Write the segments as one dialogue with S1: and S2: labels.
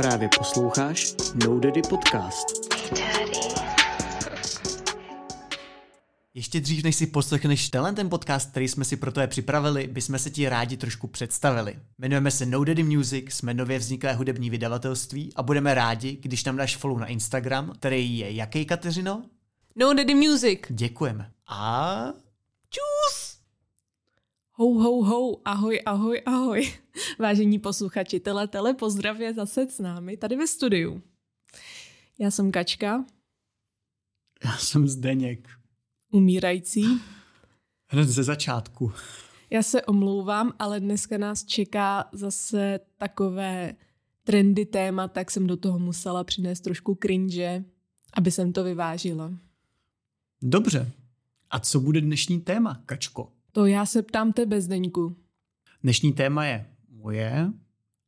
S1: Právě posloucháš No Daddy Podcast.
S2: Ještě dřív, než si poslechneš tenhle ten podcast, který jsme si pro tebe připravili, bychom se ti rádi trošku představili. Jmenujeme se No Daddy Music, jsme nově vzniklé hudební vydavatelství a budeme rádi, když nám dáš follow na Instagram, který je jaký, Kateřino?
S3: No Daddy Music.
S2: Děkujeme. A čus!
S3: Hou, hou, hou, ahoj, ahoj, ahoj. Vážení posluchači, tele, tele, pozdrav je zase s námi tady ve studiu. Já jsem Kačka,
S2: Já jsem Zdeněk.
S3: umírající.
S2: Hned ze začátku.
S3: Já se omlouvám, ale dneska nás čeká zase takové trendy téma, tak jsem do toho musela přinést trošku cringe, aby jsem to vyvážila.
S2: Dobře. A co bude dnešní téma, Kačko?
S3: To já se ptám tebe, Zdeňku.
S2: Dnešní téma je moje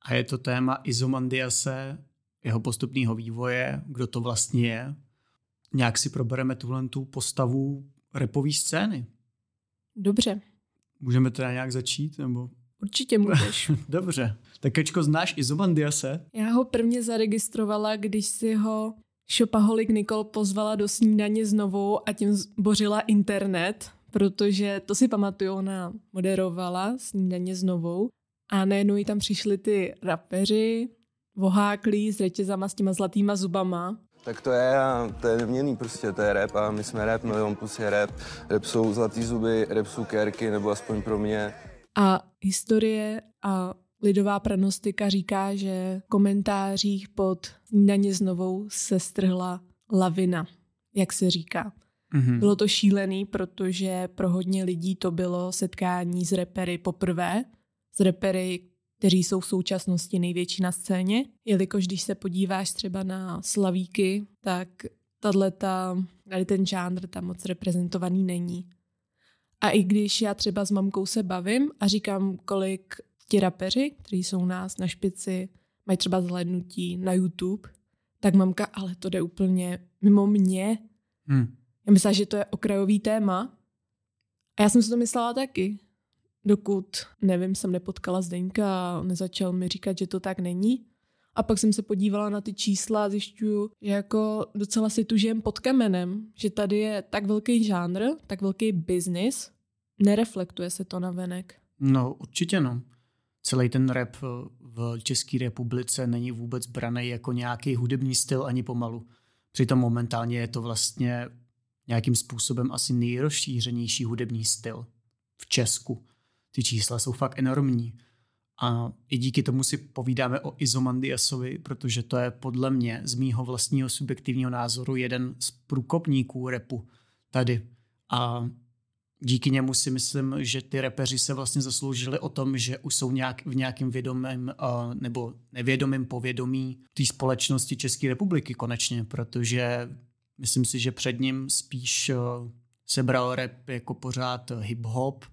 S2: a je to téma Izomandiase, jeho postupného vývoje, kdo to vlastně je. Nějak si probereme tuhle tu postavu repové scény.
S3: Dobře,
S2: Můžeme teda nějak začít? Nebo...
S3: určitě můžeš.
S2: Dobře. Tak Kačko, znáš Izomandiase?
S3: Já ho prvně zaregistrovala, když si ho Shopaholic Nicole pozvala do snídaně znovu a tím zbořila internet, protože to si pamatuju, ona moderovala snídaně znovu a najednou jí tam přišli ty rapeři, voháklí s řetězama s těma zlatýma zubama.
S4: Tak to je, a to je neměný prostě, to je rap a my jsme rap, Milion Plus je rap. Rap jsou zlatý zuby, rap jsou kérky, nebo aspoň pro mě.
S3: A historie a lidová pranostika říká, že v komentářích pod snídaně znovou se strhla lavina, jak se říká.
S2: Mhm.
S3: Bylo to šílený, protože pro hodně lidí to bylo setkání s repery poprvé, s repery, kteří jsou v současnosti největší na scéně, jelikož když se podíváš třeba na slavíky, tak tato, tady ten žánr tam moc reprezentovaný není. A i když já třeba s mamkou se bavím a říkám, kolik ti rapeři, kteří jsou u nás na špici, mají třeba zhlédnutí na YouTube, tak mamka, ale to jde úplně mimo mě,
S2: Hm.
S3: Já myslela, že to je okrajový téma. A já jsem si to myslela taky. Dokud, nevím, jsem nepotkala Zdeňka a nezačal mi říkat, že to tak není. A pak jsem se podívala na ty čísla a zjišťuju, že jako docela si tu žijem pod kamenem, že tady je tak velký žánr, tak velký biznis, nereflektuje se to na venek.
S2: No, určitě no. Celý ten rap v České republice není vůbec braný jako nějaký hudební styl ani pomalu. Přitom momentálně je to vlastně nějakým způsobem asi nejrozšířenější hudební styl v Česku. Ty čísla jsou fakt enormní. A i díky tomu si povídáme o Izomandiasovi, protože to je podle mě z mýho vlastního subjektivního názoru jeden z průkopníků repu tady. A díky němu si myslím, že ty repeři se vlastně zasloužili o tom, že už jsou nějak, v nějakém vědomém uh, nebo nevědomém povědomí té společnosti České republiky konečně, protože myslím si, že před ním spíš uh, se bral rap jako pořád hip-hop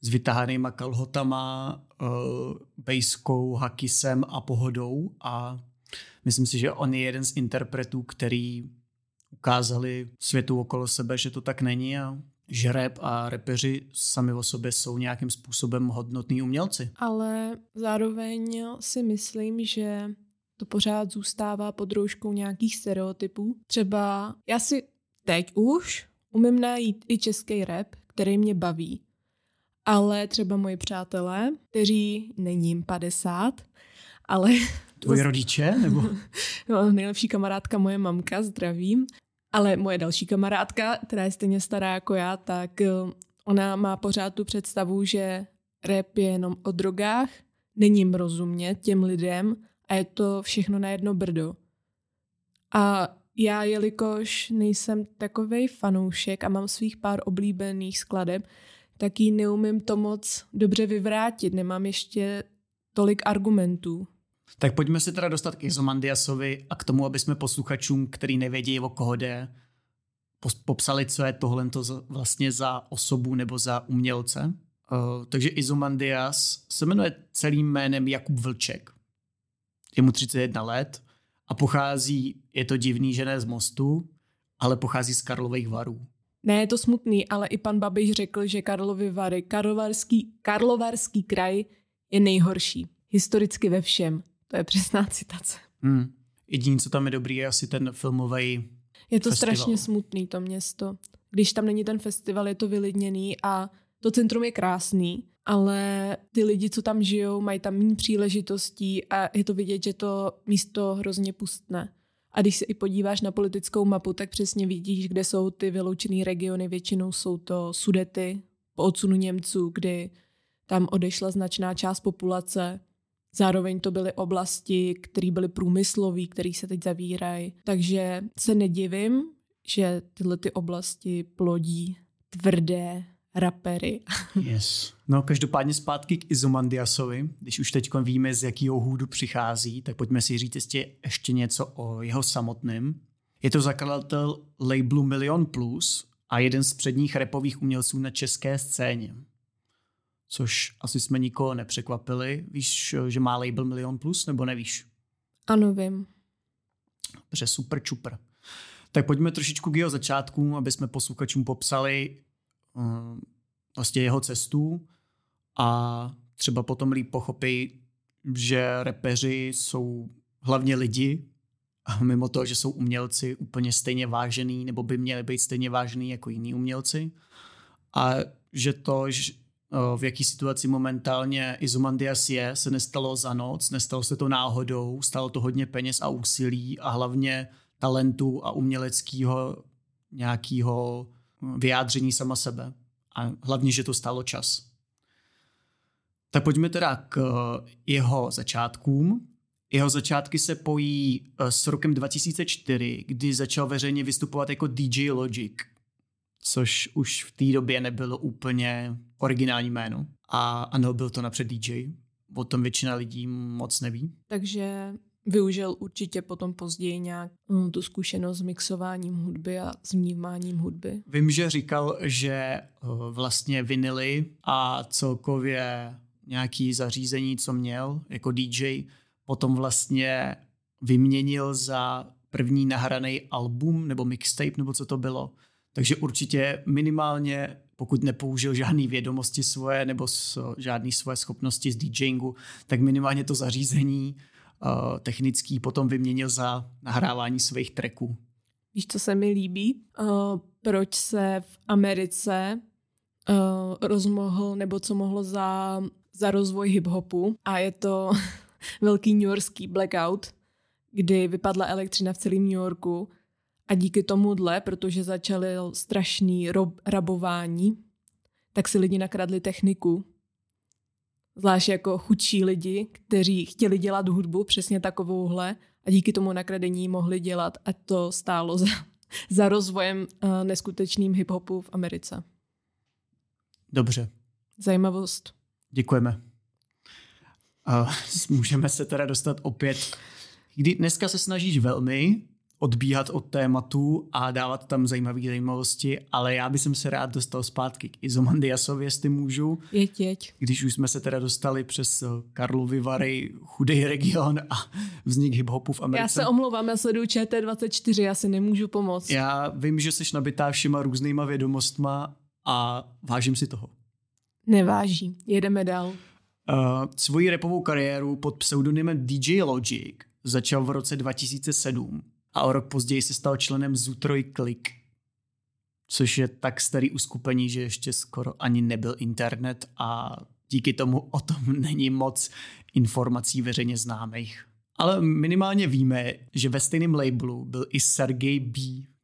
S2: s vytahanýma kalhotama, uh, bejskou, hakisem a pohodou a myslím si, že on je jeden z interpretů, který ukázali světu okolo sebe, že to tak není a že rap a repeři sami o sobě jsou nějakým způsobem hodnotní umělci.
S3: Ale zároveň si myslím, že to pořád zůstává pod rouškou nějakých stereotypů. Třeba já si teď už umím najít i český rap, který mě baví. Ale třeba moji přátelé, kteří není jim 50, ale
S2: Tvoji rodiče? Nebo?
S3: no, nejlepší kamarádka moje mamka, zdravím. Ale moje další kamarádka, která je stejně stará jako já, tak eh, ona má pořád tu představu, že rap je jenom o drogách, není jim rozumět těm lidem a je to všechno na jedno brdo. A já, jelikož nejsem takovej fanoušek a mám svých pár oblíbených skladeb, tak jí neumím to moc dobře vyvrátit. Nemám ještě tolik argumentů.
S2: Tak pojďme se teda dostat k Izomandiasovi a k tomu, aby jsme posluchačům, který nevědí, o koho jde, popsali, co je tohle vlastně za osobu nebo za umělce. Uh, takže Izomandias se jmenuje celým jménem Jakub Vlček. Je mu 31 let a pochází, je to divný, že ne z Mostu, ale pochází z Karlových varů.
S3: Ne, je to smutný, ale i pan Babiš řekl, že Karlovy Vary, Karlovarský, Karlovarský kraj je nejhorší. Historicky ve všem. To je přesná citace.
S2: Hmm. Jediné, co tam je dobrý, je asi ten filmový
S3: Je to
S2: Festival.
S3: strašně smutný, to město. Když tam není ten festival, je to vylidněný a to centrum je krásný, ale ty lidi, co tam žijou, mají tam méně příležitostí a je to vidět, že to místo hrozně pustne. A když se i podíváš na politickou mapu, tak přesně vidíš, kde jsou ty vyloučené regiony. Většinou jsou to Sudety po odsunu Němců, kdy tam odešla značná část populace. Zároveň to byly oblasti, které byly průmyslové, které se teď zavírají. Takže se nedivím, že tyhle ty oblasti plodí tvrdé rapery.
S2: Yes. No každopádně zpátky k Izomandiasovi. Když už teď víme, z jakého hůdu přichází, tak pojďme si říct ještě, ještě něco o jeho samotném. Je to zakladatel labelu Million Plus a jeden z předních repových umělců na české scéně. Což asi jsme nikoho nepřekvapili. Víš, že má label Million Plus, nebo nevíš?
S3: Ano, vím.
S2: Dobře, super čupr. Tak pojďme trošičku k jeho začátkům, aby jsme posluchačům popsali vlastně jeho cestu a třeba potom líp pochopí, že repeři jsou hlavně lidi a mimo to, že jsou umělci úplně stejně vážený nebo by měli být stejně vážený jako jiní umělci a že to, že uh, v jaký situaci momentálně Izomandias je, se nestalo za noc, nestalo se to náhodou, stalo to hodně peněz a úsilí a hlavně talentu a uměleckého nějakého vyjádření sama sebe. A hlavně, že to stálo čas. Tak pojďme teda k eh, jeho začátkům. Jeho začátky se pojí eh, s rokem 2004, kdy začal veřejně vystupovat jako DJ Logic, což už v té době nebylo úplně originální jméno. A ano, byl to napřed DJ. O tom většina lidí moc neví.
S3: Takže využil určitě potom později nějak mm, tu zkušenost s mixováním hudby a s vnímáním hudby.
S2: Vím, že říkal, že uh, vlastně vinily a celkově nějaký zařízení, co měl jako DJ, potom vlastně vyměnil za první nahraný album nebo mixtape, nebo co to bylo. Takže určitě minimálně, pokud nepoužil žádné vědomosti svoje nebo žádné svoje schopnosti z DJingu, tak minimálně to zařízení uh, technický potom vyměnil za nahrávání svých tracků.
S3: Víš, co se mi líbí? Uh, proč se v Americe uh, rozmohl, nebo co mohlo za, za rozvoj hip-hopu a je to velký newyorský blackout, kdy vypadla elektřina v celém New Yorku a díky tomuhle, protože začaly strašný rob, rabování, tak si lidi nakradli techniku. Zvlášť jako chudší lidi, kteří chtěli dělat hudbu přesně takovouhle a díky tomu nakradení mohli dělat a to stálo za, za rozvojem uh, neskutečným hip-hopu v Americe.
S2: Dobře.
S3: Zajímavost.
S2: Děkujeme. Uh, můžeme se teda dostat opět. Kdy dneska se snažíš velmi odbíhat od tématu a dávat tam zajímavé zajímavosti, ale já bych se rád dostal zpátky k Izomandiasovi, jestli můžu.
S3: Jeď, jeď.
S2: Když už jsme se teda dostali přes Karlovy Vary, chudý region a vznik hip-hopu v Americe.
S3: Já se omlouvám, já sleduju ČT24, já si nemůžu pomoct.
S2: Já vím, že jsi nabitá všema různýma vědomostma a vážím si toho.
S3: Neváží. Jedeme dál.
S2: Uh, svoji repovou kariéru pod pseudonymem DJ Logic začal v roce 2007 a o rok později se stal členem Zutroj Click, což je tak starý uskupení, že ještě skoro ani nebyl internet a díky tomu o tom není moc informací veřejně známých. Ale minimálně víme, že ve stejném labelu byl i Sergej B.,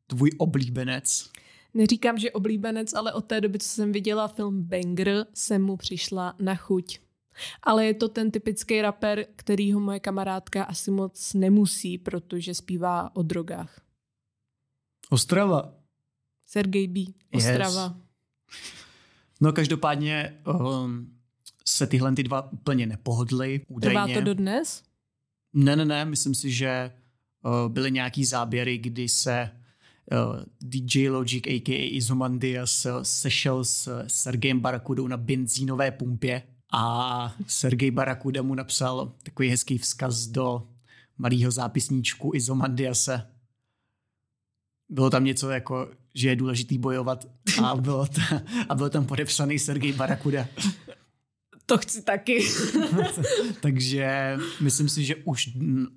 S2: tvůj oblíbenec.
S3: Neříkám, že oblíbenec, ale od té doby, co jsem viděla film Banger, jsem mu přišla na chuť. Ale je to ten typický rapper, kterýho moje kamarádka asi moc nemusí, protože zpívá o drogách.
S2: Ostrava.
S3: Sergej B. Ostrava. Yes.
S2: No každopádně um, se tyhle ty dva úplně nepohodly. Údajně.
S3: Trvá to dodnes?
S2: Ne, ne, ne, myslím si, že uh, byly nějaký záběry, kdy se uh, DJ Logic, a.k.a. Izomandias, sešel s Sergejem Barakudou na benzínové pumpě a Sergej Barakuda mu napsal takový hezký vzkaz do malého zápisníčku Izomandiase. Bylo tam něco jako, že je důležitý bojovat a bylo, ta, a byl tam podepsaný Sergej Barakuda.
S3: To chci taky.
S2: Takže myslím si, že už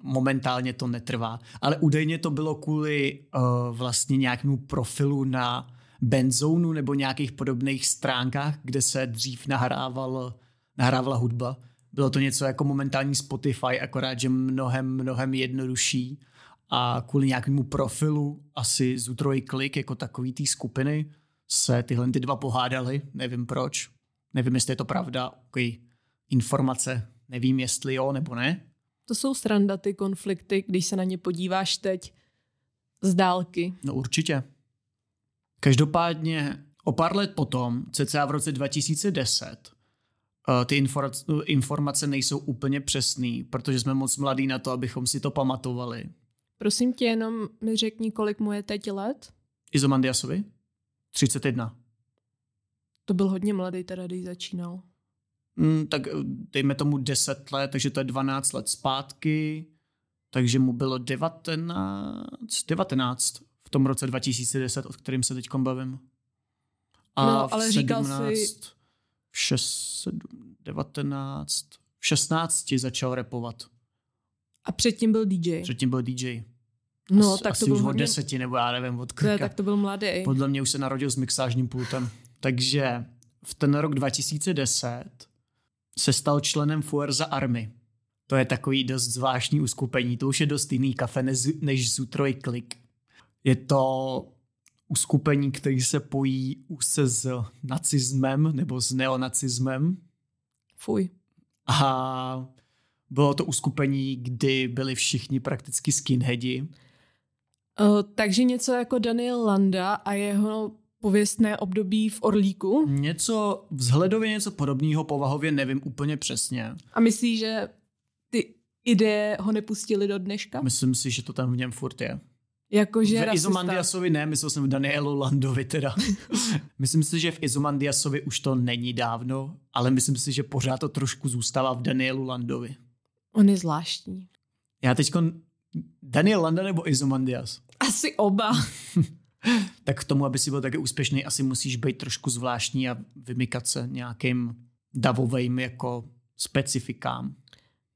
S2: momentálně to netrvá. Ale údajně to bylo kvůli uh, vlastně nějakému profilu na Benzonu nebo nějakých podobných stránkách, kde se dřív nahrával, nahrávala hudba. Bylo to něco jako momentální Spotify, akorát, že mnohem, mnohem jednodušší a kvůli nějakému profilu asi Zutroj Klik jako takový té skupiny se tyhle ty dva pohádali, nevím proč, nevím, jestli je to pravda, okay. informace, nevím, jestli jo nebo ne.
S3: To jsou sranda ty konflikty, když se na ně podíváš teď z dálky.
S2: No určitě. Každopádně o pár let potom, cca v roce 2010, eh, ty informace nejsou úplně přesný, protože jsme moc mladí na to, abychom si to pamatovali.
S3: Prosím tě, jenom mi řekni, kolik mu je teď let?
S2: Izomandiasovi? 31.
S3: To byl hodně mladý teda, když začínal.
S2: Mm, tak eh, dejme tomu 10 let, takže to je 12 let zpátky, takže mu bylo 19, 19 v tom roce 2010, o kterým se teď bavím.
S3: A no, ale 17, říkal jsi...
S2: V 6, 19, v 16 začal repovat.
S3: A předtím byl DJ.
S2: Předtím byl DJ.
S3: No,
S2: As,
S3: tak
S2: asi
S3: to byl
S2: už
S3: hodně...
S2: od deseti, nebo já nevím, od kolika.
S3: tak to byl mladý.
S2: Podle mě už se narodil s mixážním pultem. Takže v ten rok 2010 se stal členem Fuerza Army. To je takový dost zvláštní uskupení, to už je dost jiný kafe než, než Zutroj Klik. Je to uskupení, který se pojí úzce s nacismem nebo s neonacismem.
S3: Fuj.
S2: A bylo to uskupení, kdy byli všichni prakticky skinheadi.
S3: Uh, takže něco jako Daniel Landa a jeho pověstné období v Orlíku?
S2: Něco, vzhledově něco podobného, povahově nevím úplně přesně.
S3: A myslíš, že ty ideje ho nepustili do dneška?
S2: Myslím si, že to tam v něm furt je.
S3: Jakože
S2: v Izomandiasovi ne, myslel jsem v Danielu Landovi teda. myslím si, že v Izomandiasovi už to není dávno, ale myslím si, že pořád to trošku zůstává v Danielu Landovi.
S3: On je zvláštní.
S2: Já teď Daniel Landa nebo Izomandias?
S3: Asi oba.
S2: tak k tomu, aby si byl taky úspěšný, asi musíš být trošku zvláštní a vymykat se nějakým davovým jako specifikám.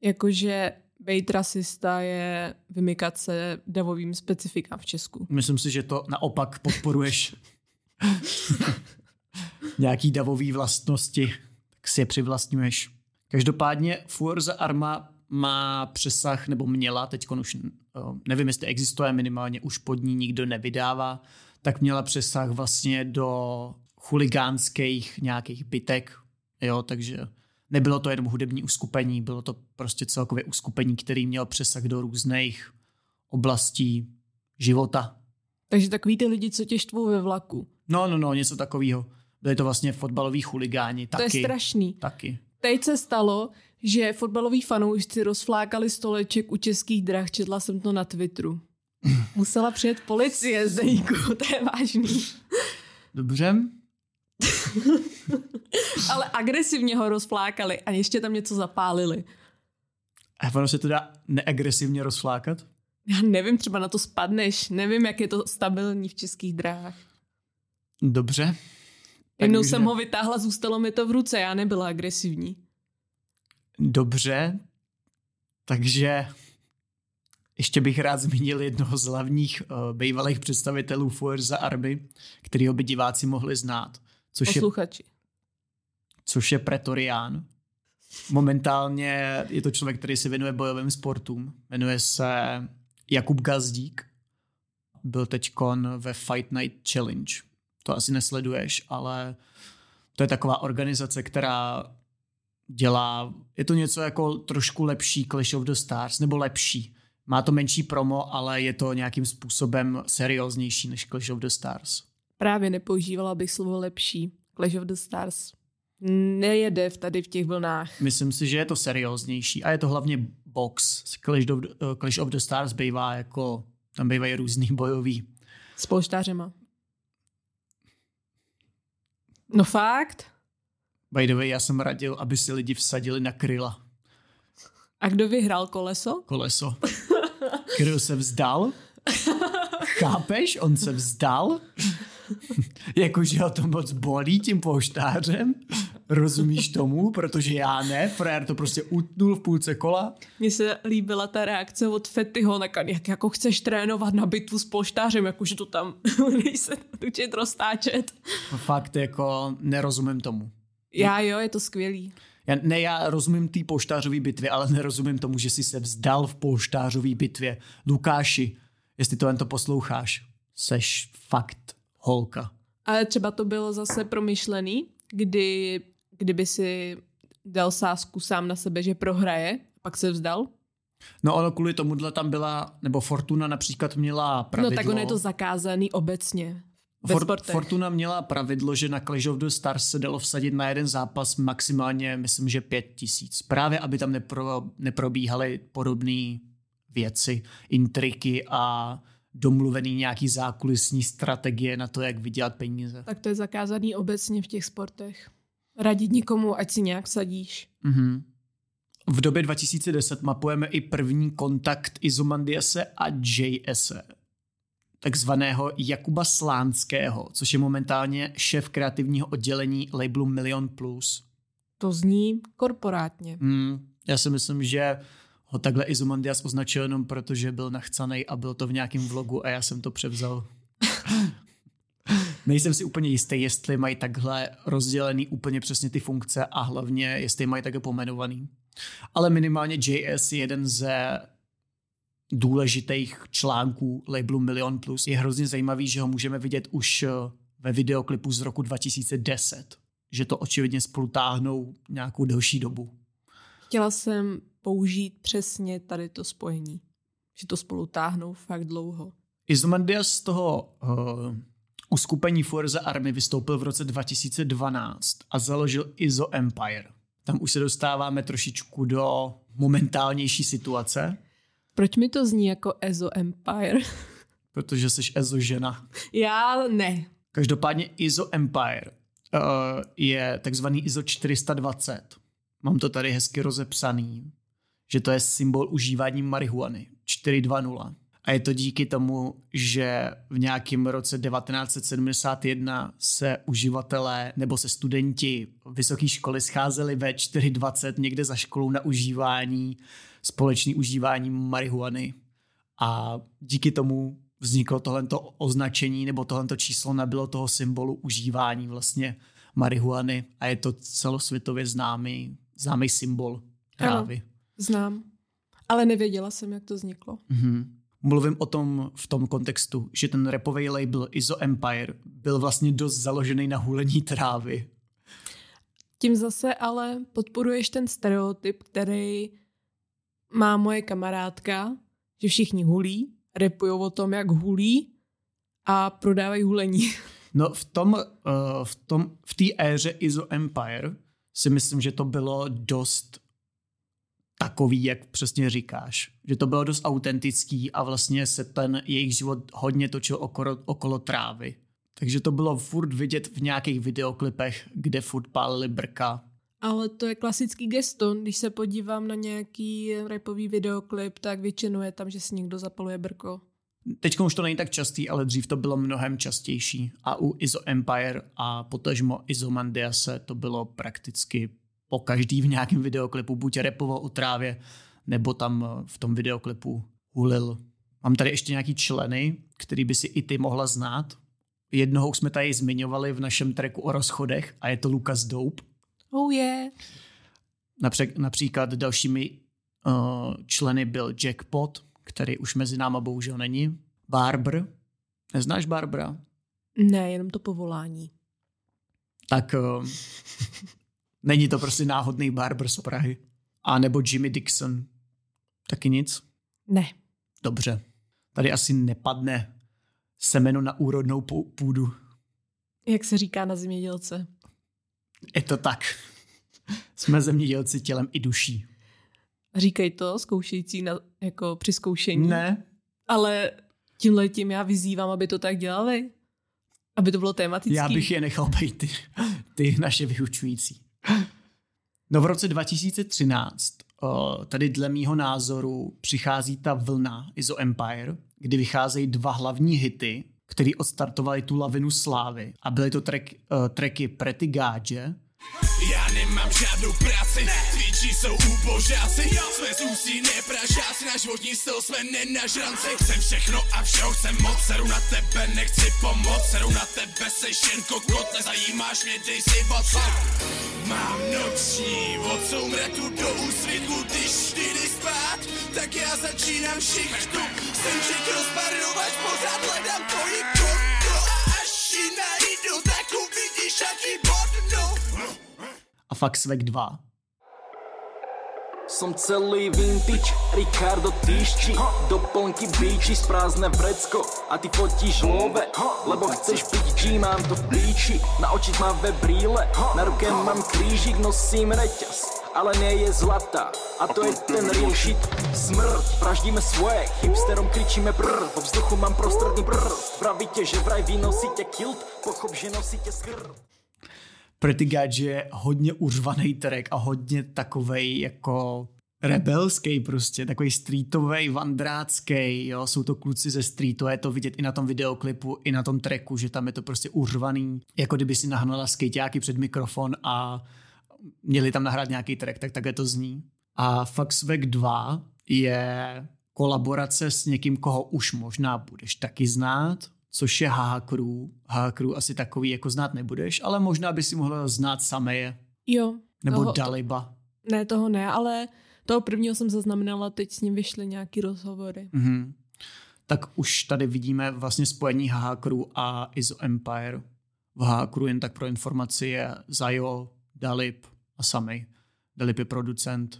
S3: Jakože být rasista je vymykat se davovým specifikám v Česku.
S2: Myslím si, že to naopak podporuješ nějaký davový vlastnosti, tak si je přivlastňuješ. Každopádně Forza Arma má přesah, nebo měla, teď už eh, nevím, jestli existuje, minimálně už pod ní nikdo nevydává, tak měla přesah vlastně do chuligánských nějakých bytek, jo, takže nebylo to jenom hudební uskupení, bylo to prostě celkově uskupení, který měl přesah do různých oblastí života.
S3: Takže takový ty lidi, co tě štvou ve vlaku.
S2: No, no, no, něco takového. Byli to vlastně fotbaloví chuligáni taky.
S3: To je strašný.
S2: Taky.
S3: Teď se stalo, že fotbaloví fanoušci rozflákali stoleček u českých drah, četla jsem to na Twitteru. Musela přijet policie, Zdeňku, to je vážný.
S2: Dobře.
S3: Ale agresivně ho rozflákali a ještě tam něco zapálili.
S2: A ono se to dá neagresivně rozflákat?
S3: Já nevím, třeba na to spadneš. Nevím, jak je to stabilní v českých dráhách.
S2: Dobře.
S3: Jednou jsem ho vytáhla, zůstalo mi to v ruce, já nebyla agresivní.
S2: Dobře, takže ještě bych rád zmínil jednoho z hlavních uh, bývalých představitelů Forza Army, kterýho by diváci mohli znát.
S3: Což Posluchači.
S2: Je, což je Pretorián. Momentálně je to člověk, který se věnuje bojovým sportům. Jmenuje se Jakub Gazdík. Byl teďkon ve Fight Night Challenge. To asi nesleduješ, ale to je taková organizace, která dělá, je to něco jako trošku lepší Clash of the Stars, nebo lepší. Má to menší promo, ale je to nějakým způsobem serióznější než Clash of the Stars.
S3: Právě nepoužívala bych slovo lepší. Clash of the Stars nejede v tady v těch vlnách.
S2: Myslím si, že je to serióznější a je to hlavně box. Clash of, the, uh, Clash of the Stars bývá jako, tam bývají různý bojový.
S3: S polštářema. No fakt?
S2: By the way, já jsem radil, aby si lidi vsadili na kryla.
S3: A kdo vyhrál koleso?
S2: Koleso. Kryl se vzdal. Chápeš? On se vzdal. Jakože ho to moc bolí tím poštářem. Rozumíš tomu? Protože já ne. Frér to prostě utnul v půlce kola.
S3: Mně se líbila ta reakce od Fettyho, jak jako chceš trénovat na bitvu s polštářem, jakože to tam než se učit roztáčet.
S2: Fakt jako nerozumím tomu.
S3: Já jo, je to skvělý.
S2: Já, ne, já rozumím té polštářové bitvě, ale nerozumím tomu, že jsi se vzdal v polštářové bitvě. Lukáši, jestli to jen to posloucháš, seš fakt holka.
S3: Ale třeba to bylo zase promyšlený, kdy, kdyby si dal sásku sám na sebe, že prohraje, pak se vzdal.
S2: No ono kvůli tomuhle tam byla, nebo Fortuna například měla pravidlo.
S3: No tak ono je to zakázaný obecně. For,
S2: Fortuna měla pravidlo, že na Clash of the Stars se dalo vsadit na jeden zápas maximálně, myslím, že pět tisíc. Právě, aby tam nepro, neprobíhaly podobné věci, intriky a domluvený nějaký zákulisní strategie na to, jak vydělat peníze.
S3: Tak to je zakázaný obecně v těch sportech. Radit nikomu, ať si nějak sadíš.
S2: Mm-hmm. V době 2010 mapujeme i první kontakt Izomandiase a JS, takzvaného Jakuba Slánského, což je momentálně šéf kreativního oddělení labelu Million Plus.
S3: To zní korporátně.
S2: Mm, já si myslím, že ho takhle Izomandias označil jenom proto, že byl nachcanej a byl to v nějakém vlogu a já jsem to převzal. Nejsem si úplně jistý, jestli mají takhle rozdělený úplně přesně ty funkce a hlavně, jestli mají takhle pomenovaný. Ale minimálně JS je jeden ze důležitých článků labelu Million Plus. Je hrozně zajímavý, že ho můžeme vidět už eh, ve videoklipu z roku 2010. Že to očividně spolu táhnou nějakou delší dobu.
S3: Chtěla jsem použít přesně tady to spojení. Že to spolu táhnou fakt dlouho.
S2: Izomandias z toho uh, uskupení Forza Army vystoupil v roce 2012 a založil Izo Empire. Tam už se dostáváme trošičku do momentálnější situace.
S3: Proč mi to zní jako Ezo Empire?
S2: Protože jsi Ezo žena.
S3: Já ne.
S2: Každopádně Izo Empire uh, je takzvaný Izo 420. Mám to tady hezky rozepsaný, že to je symbol užívání marihuany 420. A je to díky tomu, že v nějakém roce 1971 se uživatelé nebo se studenti vysoké školy scházeli ve 4.20 někde za školou na užívání, společný užívání marihuany. A díky tomu vzniklo tohleto označení nebo tohleto číslo nabylo toho symbolu užívání vlastně marihuany a je to celosvětově známý, známý symbol trávy. Ano,
S3: znám. Ale nevěděla jsem, jak to vzniklo.
S2: Mm-hmm. Mluvím o tom v tom kontextu, že ten repový label Izo Empire byl vlastně dost založený na hulení trávy.
S3: Tím zase ale podporuješ ten stereotyp, který má moje kamarádka, že všichni hulí, repují o tom, jak hulí a prodávají hulení.
S2: No v tom, uh, v tom, v té éře Izo Empire si myslím, že to bylo dost takový, jak přesně říkáš. Že to bylo dost autentický a vlastně se ten jejich život hodně točil okolo, okolo trávy. Takže to bylo furt vidět v nějakých videoklipech, kde furt pálili brka.
S3: Ale to je klasický gesto. Když se podívám na nějaký rapový videoklip, tak většinou je tam, že si někdo zapaluje brko.
S2: Teď už to není tak častý, ale dřív to bylo mnohem častější. A u Izo Empire a potažmo Izo Mandiase to bylo prakticky po každý v nějakém videoklipu buď repoval o trávě, nebo tam eh, v tom videoklipu hulil. Mám tady ještě nějaký členy, který by si i ty mohla znát. Jednoho jsme tady zmiňovali v našem treku o rozchodech a je to Lucas Dope.
S3: Oh yeah.
S2: Napřed, například dalšími uh, členy byl Jackpot, který už mezi náma bohužel není. Barber. Neznáš Barbara?
S3: Ne, jenom to povolání.
S2: Tak uh, Není to prostě náhodný barber z Prahy. A nebo Jimmy Dixon. Taky nic?
S3: Ne.
S2: Dobře. Tady asi nepadne semeno na úrodnou půdu.
S3: Jak se říká na zemědělce?
S2: Je to tak. Jsme zemědělci tělem i duší.
S3: Říkej to, zkoušející na, jako při zkoušení.
S2: Ne.
S3: Ale tímhle tím já vyzývám, aby to tak dělali. Aby to bylo tematické.
S2: Já bych je nechal být ty, ty naše vyučující. No v roce 2013 tady dle mýho názoru přichází ta vlna Izo Empire, kdy vycházejí dva hlavní hity, který odstartovali tu lavinu slávy. A byly to track, uh, tracky Pretty Gage.
S5: Já nemám žádnou práci, twitchi jsou úbožáci. Jsme z ústí nepražáci, na životní styl jsme nenažranci. Chcem všechno a všeho chcem moc, seru na tebe, nechci pomoc Seru na tebe, seš jen kokot, nezajímáš mě, dej si WhatsApp Mám noční od soumratu do úsvitu, když jdi spát Tak já začínám šichtu, jsem všech rozbarovat, pořád hledám tvoji konto A až ji najdu, tak uvidíš, jaký bodnu
S2: A fakt Svek 2.
S6: Som celý vintage, Ricardo týšči Doplnky bíči, sprázne vrecko. A ty fotíš love, lebo chceš byť G Mám to v píči, na oči tmavé brýle Na ruke mám krížik, nosím reťaz ale nie je zlatá A to je ten real shit Smrť, vraždíme svoje. Hipsterom kričíme brr Po vzduchu mám prostredný brr. Pravíte, že vraj vy nosíte kilt Pochop, že nosíte skr
S2: Pretty Gadge je hodně uřvaný track a hodně takovej jako rebelský prostě, takový streetový, vandrácký, jo, jsou to kluci ze streetu, je to vidět i na tom videoklipu, i na tom tracku, že tam je to prostě uřvaný, jako kdyby si nahnala skejťáky před mikrofon a měli tam nahrát nějaký track, tak takhle to zní. A Faxvek 2 je kolaborace s někým, koho už možná budeš taky znát, což je HH Crew. HH Crew asi takový jako znát nebudeš, ale možná by si mohla znát Sameje
S3: Jo.
S2: nebo
S3: toho,
S2: Daliba.
S3: Ne, toho ne, ale toho prvního jsem zaznamenala, teď s ním vyšly nějaký rozhovory.
S2: Mhm. Tak už tady vidíme vlastně spojení HH Crew a Iso Empire. V HH Crew jen tak pro informaci je Zajo, Dalib a Samej. Dalib je producent,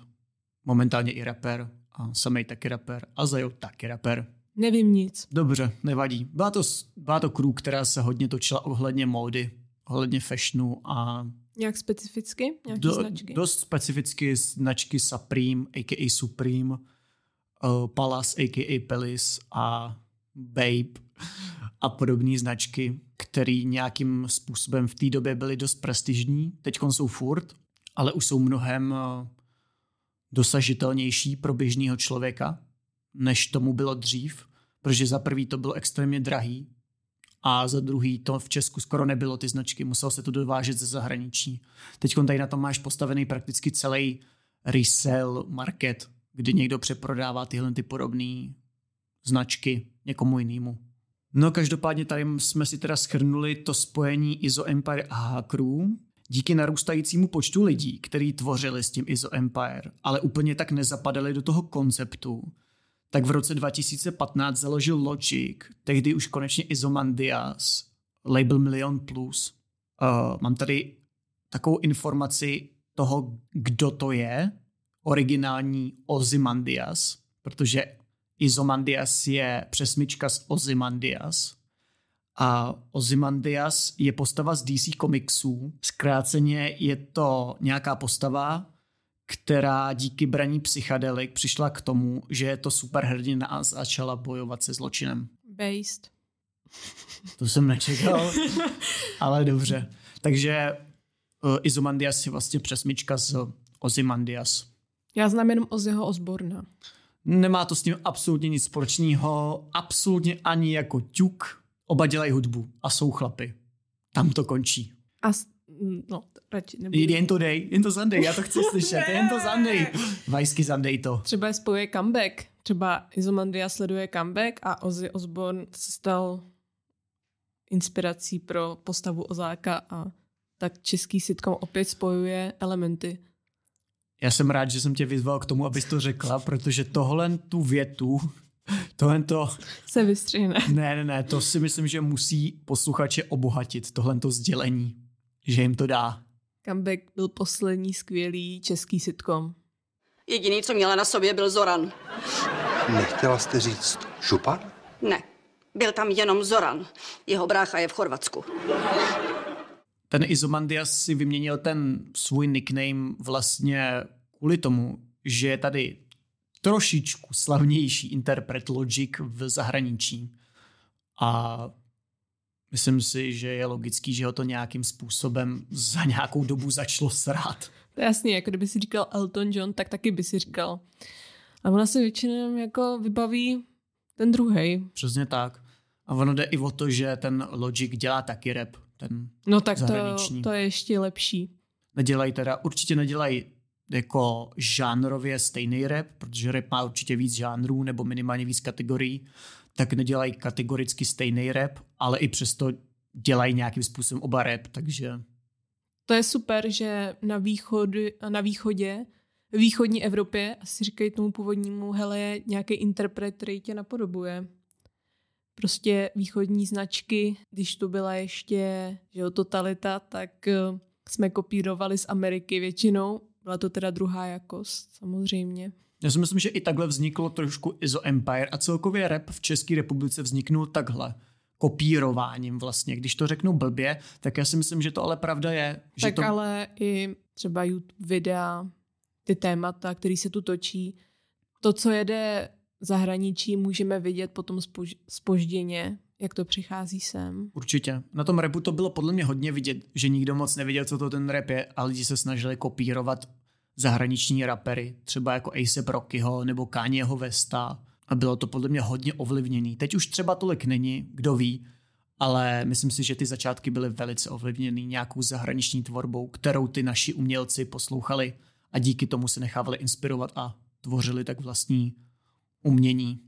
S2: momentálně i rapper a Samej taky rapper a Zajo taky rapper.
S3: Nevím nic.
S2: Dobře, nevadí. Byla to, byla to crew, která se hodně točila ohledně módy, ohledně fashionu a
S3: Nějak specificky? Nějaký
S2: do,
S3: značky?
S2: dost specificky značky Supreme, a.k.a. Supreme, uh, Palace, a.k.a. Palace a Babe a podobné značky, které nějakým způsobem v té době byly dost prestižní. Teď jsou furt, ale už jsou mnohem uh, dosažitelnější pro běžného člověka, než tomu bylo dřív, protože za prvý to bylo extrémně drahý a za druhý to v Česku skoro nebylo ty značky, muselo se to dovážet ze zahraničí. Teď tady na tom máš postavený prakticky celý resell market, kdy někdo přeprodává tyhle ty podobné značky někomu jinému. No každopádně tady jsme si teda schrnuli to spojení ISO Empire a Crew díky narůstajícímu počtu lidí, který tvořili s tím ISO Empire, ale úplně tak nezapadali do toho konceptu, tak v roce 2015 založil Logic, tehdy už konečně Izomandias, label Million Plus. Uh, mám tady takovou informaci toho, kdo to je, originální Ozymandias, protože Izomandias je přesmička z Ozymandias a Ozymandias je postava z DC komiksů. Zkráceně je to nějaká postava, která díky braní psychedelik přišla k tomu, že je to superhrdina a začala bojovat se zločinem.
S3: Based.
S2: To jsem nečekal, ale dobře. Takže uh, Izomandias je vlastně přesmička z Ozymandias.
S3: Já znám jenom Ozzyho Osborna.
S2: Nemá to s tím absolutně nic společného, absolutně ani jako ťuk. Oba dělají hudbu a jsou chlapy. Tam to končí.
S3: A no, radši nebudu.
S2: Jen to dej, jen to zandej, já to chci slyšet, jen to zandej. Vajsky zandej to.
S3: Třeba je spojuje comeback. Třeba Izomandia sleduje comeback a Ozzy Osbourne se stal inspirací pro postavu Ozáka a tak český sitcom opět spojuje elementy.
S2: Já jsem rád, že jsem tě vyzval k tomu, abys to řekla, protože tohle tu větu, tohle to,
S3: Se vystřihne.
S2: ne, ne, ne, to si myslím, že musí posluchače obohatit, tohle to sdělení, že jim to dá.
S3: Comeback byl poslední skvělý český sitcom.
S7: Jediný, co měla na sobě, byl Zoran.
S8: Nechtěla jste říct šupan?
S7: Ne, byl tam jenom Zoran. Jeho brácha je v Chorvatsku.
S2: Ten Izomandias si vyměnil ten svůj nickname vlastně kvůli tomu, že je tady trošičku slavnější interpret Logic v zahraničí. A myslím si, že je logický, že ho to nějakým způsobem za nějakou dobu začalo srát.
S3: To je jasný, jako kdyby si říkal Elton John, tak taky by si říkal. A ona se většinou jako vybaví ten druhý.
S2: Přesně tak. A ono jde i o to, že ten Logic dělá taky rap. Ten
S3: No tak to, to je ještě lepší.
S2: Nedělají teda, určitě nedělají jako žánrově stejný rap, protože rap má určitě víc žánrů nebo minimálně víc kategorií, tak nedělají kategoricky stejný rap, ale i přesto dělají nějakým způsobem oba rap, takže...
S3: To je super, že na, východ, na východě, východní Evropě, asi říkají tomu původnímu, hele, je nějaký interpret, který tě napodobuje. Prostě východní značky, když to byla ještě že jo, totalita, tak eh, jsme kopírovali z Ameriky většinou. Byla to teda druhá jakost, samozřejmě.
S2: Já si myslím, že i takhle vzniklo trošku Izo Empire a celkově rap v České republice vzniknul takhle kopírováním vlastně. Když to řeknu blbě, tak já si myslím, že to ale pravda je. Že
S3: tak
S2: to...
S3: ale i třeba YouTube videa, ty témata, které se tu točí, to, co jede zahraničí, můžeme vidět potom spož, spožděně, jak to přichází sem.
S2: Určitě. Na tom repu to bylo podle mě hodně vidět, že nikdo moc nevěděl, co to ten rap je a lidi se snažili kopírovat zahraniční rapery, třeba jako Ace Rockyho nebo Kanyeho Vesta a bylo to podle mě hodně ovlivněný. Teď už třeba tolik není, kdo ví, ale myslím si, že ty začátky byly velice ovlivněný nějakou zahraniční tvorbou, kterou ty naši umělci poslouchali a díky tomu se nechávali inspirovat a tvořili tak vlastní umění.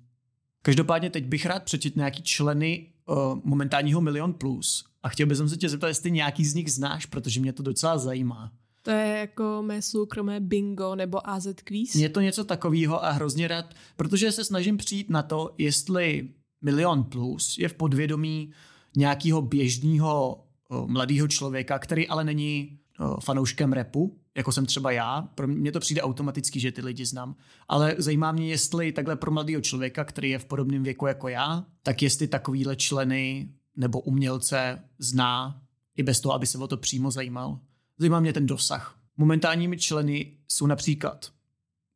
S2: Každopádně teď bych rád přečet nějaký členy uh, momentálního Milion Plus a chtěl bych se tě zeptat, jestli nějaký z nich znáš, protože mě to docela zajímá.
S3: To je jako mé soukromé bingo nebo AZ quiz?
S2: Je to něco takového a hrozně rád, protože se snažím přijít na to, jestli Milion Plus je v podvědomí nějakého běžného mladého člověka, který ale není fanouškem repu, jako jsem třeba já. Pro mě to přijde automaticky, že ty lidi znám. Ale zajímá mě, jestli takhle pro mladého člověka, který je v podobném věku jako já, tak jestli takovýhle členy nebo umělce zná i bez toho, aby se o to přímo zajímal. Zajímá mě ten dosah. Momentálními členy jsou například,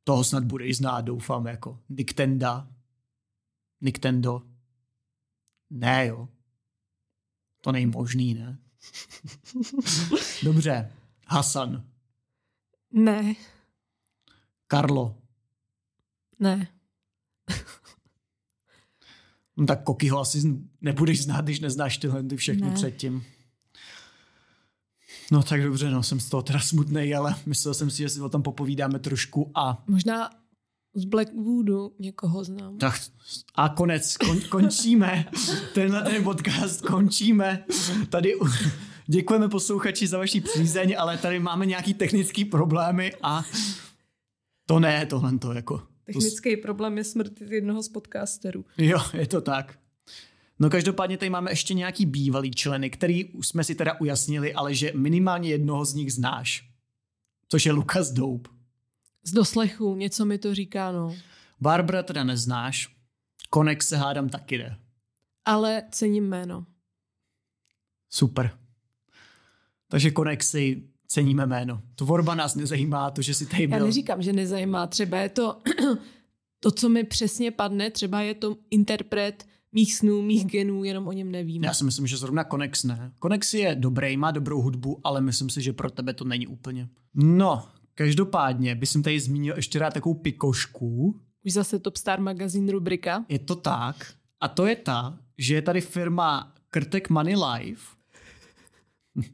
S2: toho snad bude i znát, doufám, jako Niktenda, Niktendo. Ne, jo. To není možný, ne? Dobře. Hasan.
S3: Ne.
S2: Karlo.
S3: Ne.
S2: no tak Kokyho asi nebudeš znát, když neznáš tyhle ty všechny ne. předtím. No tak dobře, no jsem z toho teda smutný, ale myslel jsem si, že si o tom popovídáme trošku a...
S3: Možná z Blackwoodu někoho znám.
S2: Tak a konec, kon, končíme. Tenhle ten podcast končíme. Tady děkujeme posluchači za vaši přízeň, ale tady máme nějaký technický problémy a to ne, tohle to jako...
S3: Technický to... problém je smrt jednoho z podcasterů.
S2: Jo, je to tak. No každopádně tady máme ještě nějaký bývalý členy, který už jsme si teda ujasnili, ale že minimálně jednoho z nich znáš. Což je Lukas Doup.
S3: Z doslechu, něco mi to říká, no.
S2: Barbara teda neznáš, Konek se hádám taky jde.
S3: Ale cením jméno.
S2: Super. Takže Konek si ceníme jméno. Tvorba nás nezajímá, to, že si tady byl.
S3: Já neříkám, že nezajímá, třeba je to to, co mi přesně padne, třeba je to interpret mých snů, mých genů, jenom o něm nevím.
S2: Já si myslím, že zrovna Konex ne. Konex je dobrý, má dobrou hudbu, ale myslím si, že pro tebe to není úplně. No, každopádně bych tady zmínil ještě rád takovou pikošku.
S3: Už zase Top Star Magazine rubrika.
S2: Je to tak. A to je ta, že je tady firma Krtek Money Life.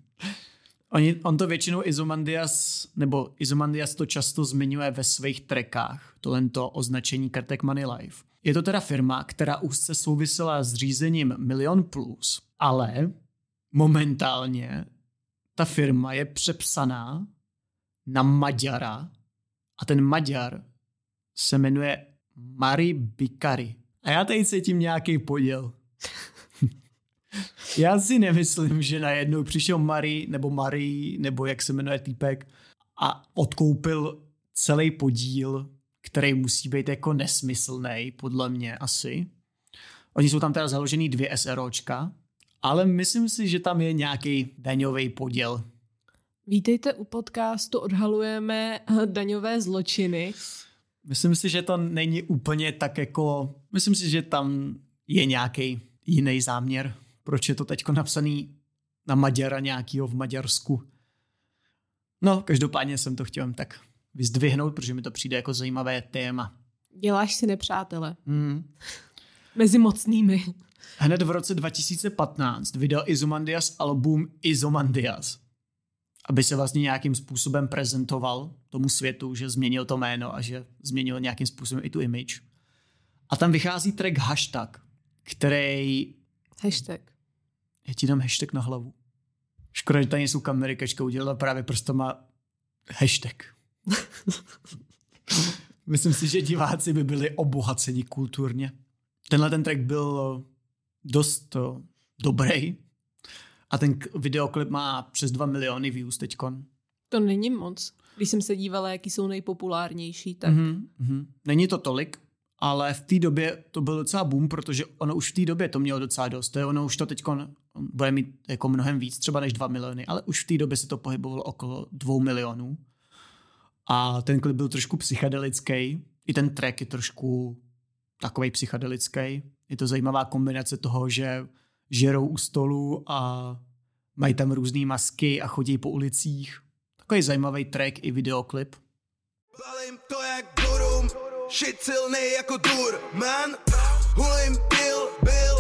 S2: Oni, on to většinou Izomandias, nebo Izomandias to často zmiňuje ve svých trekách, tohle to označení Krtek Money Life. Je to teda firma, která už se souvisela s řízením Milion Plus, ale momentálně ta firma je přepsaná na Maďara a ten Maďar se jmenuje Mari Bikari. A já tady cítím nějaký poděl. já si nemyslím, že najednou přišel Mari nebo Mari, nebo jak se jmenuje týpek, a odkoupil celý podíl který musí být jako nesmyslný, podle mě asi. Oni jsou tam teda založený dvě SROčka, ale myslím si, že tam je nějaký daňový poděl.
S3: Vítejte u podcastu, odhalujeme eh, daňové zločiny.
S2: Myslím si, že to není úplně tak jako... Myslím si, že tam je nějaký jiný záměr, proč je to teď napsaný na Maďara nějakýho v Maďarsku. No, každopádně jsem to chtěl tak vyzdvihnout, protože mi to přijde jako zajímavé téma.
S3: Děláš si nepřátele. Mm. Mezi mocnými.
S2: Hned v roce 2015 vydal Izomandias album Izomandias. aby se vlastně nějakým způsobem prezentoval tomu světu, že změnil to jméno a že změnil nějakým způsobem i tu image. A tam vychází track hashtag, který...
S3: Hashtag.
S2: Já ti dám hashtag na hlavu. Škoda, že tady nejsou kamery, kačka udělala právě má hashtag. Myslím si, že diváci by byli obohaceni kulturně. Tenhle ten track byl dost dobrý a ten videoklip má přes 2 miliony views teďkon.
S3: To není moc. Když jsem se dívala, jaký jsou nejpopulárnější, tak...
S2: Mm-hmm. Není to tolik, ale v té době to byl docela boom, protože ono už v té době to mělo docela dost. To je, ono už to teď bude mít jako mnohem víc, třeba než 2 miliony, ale už v té době se to pohybovalo okolo 2 milionů. A ten klip byl trošku psychedelický, i ten track je trošku takový psychedelický. Je to zajímavá kombinace toho, že žerou u stolu a mají tam různé masky a chodí po ulicích. Takový zajímavý track i videoklip. Balím to jak durum, shit silný jako dur, man. Hulím pil, byl,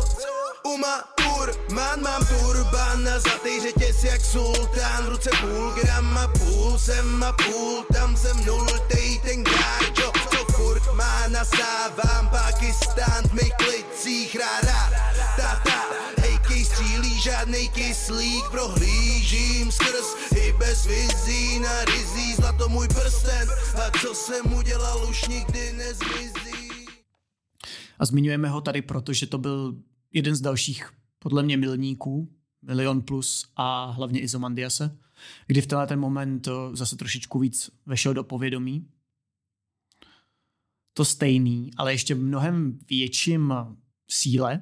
S2: uma tur, man, mám turban na zlatý řetěz jak sultán, v ruce půl grama, půl sem a půl, tam jsem nultej ten gáčo, co furt má nasávám, Pakistán v mých klicích, ráda, ta, ta, hejkej střílí, žádnej kyslík, prohlížím skrz. I bez vizí na rizí, zlato můj prsten, a co jsem udělal už nikdy nezmizí. A zmiňujeme ho tady, protože to byl jeden z dalších, podle mě, milníků, Milion plus a hlavně Izomandiase, kdy v tenhle ten moment zase trošičku víc vešel do povědomí. To stejný, ale ještě mnohem větším síle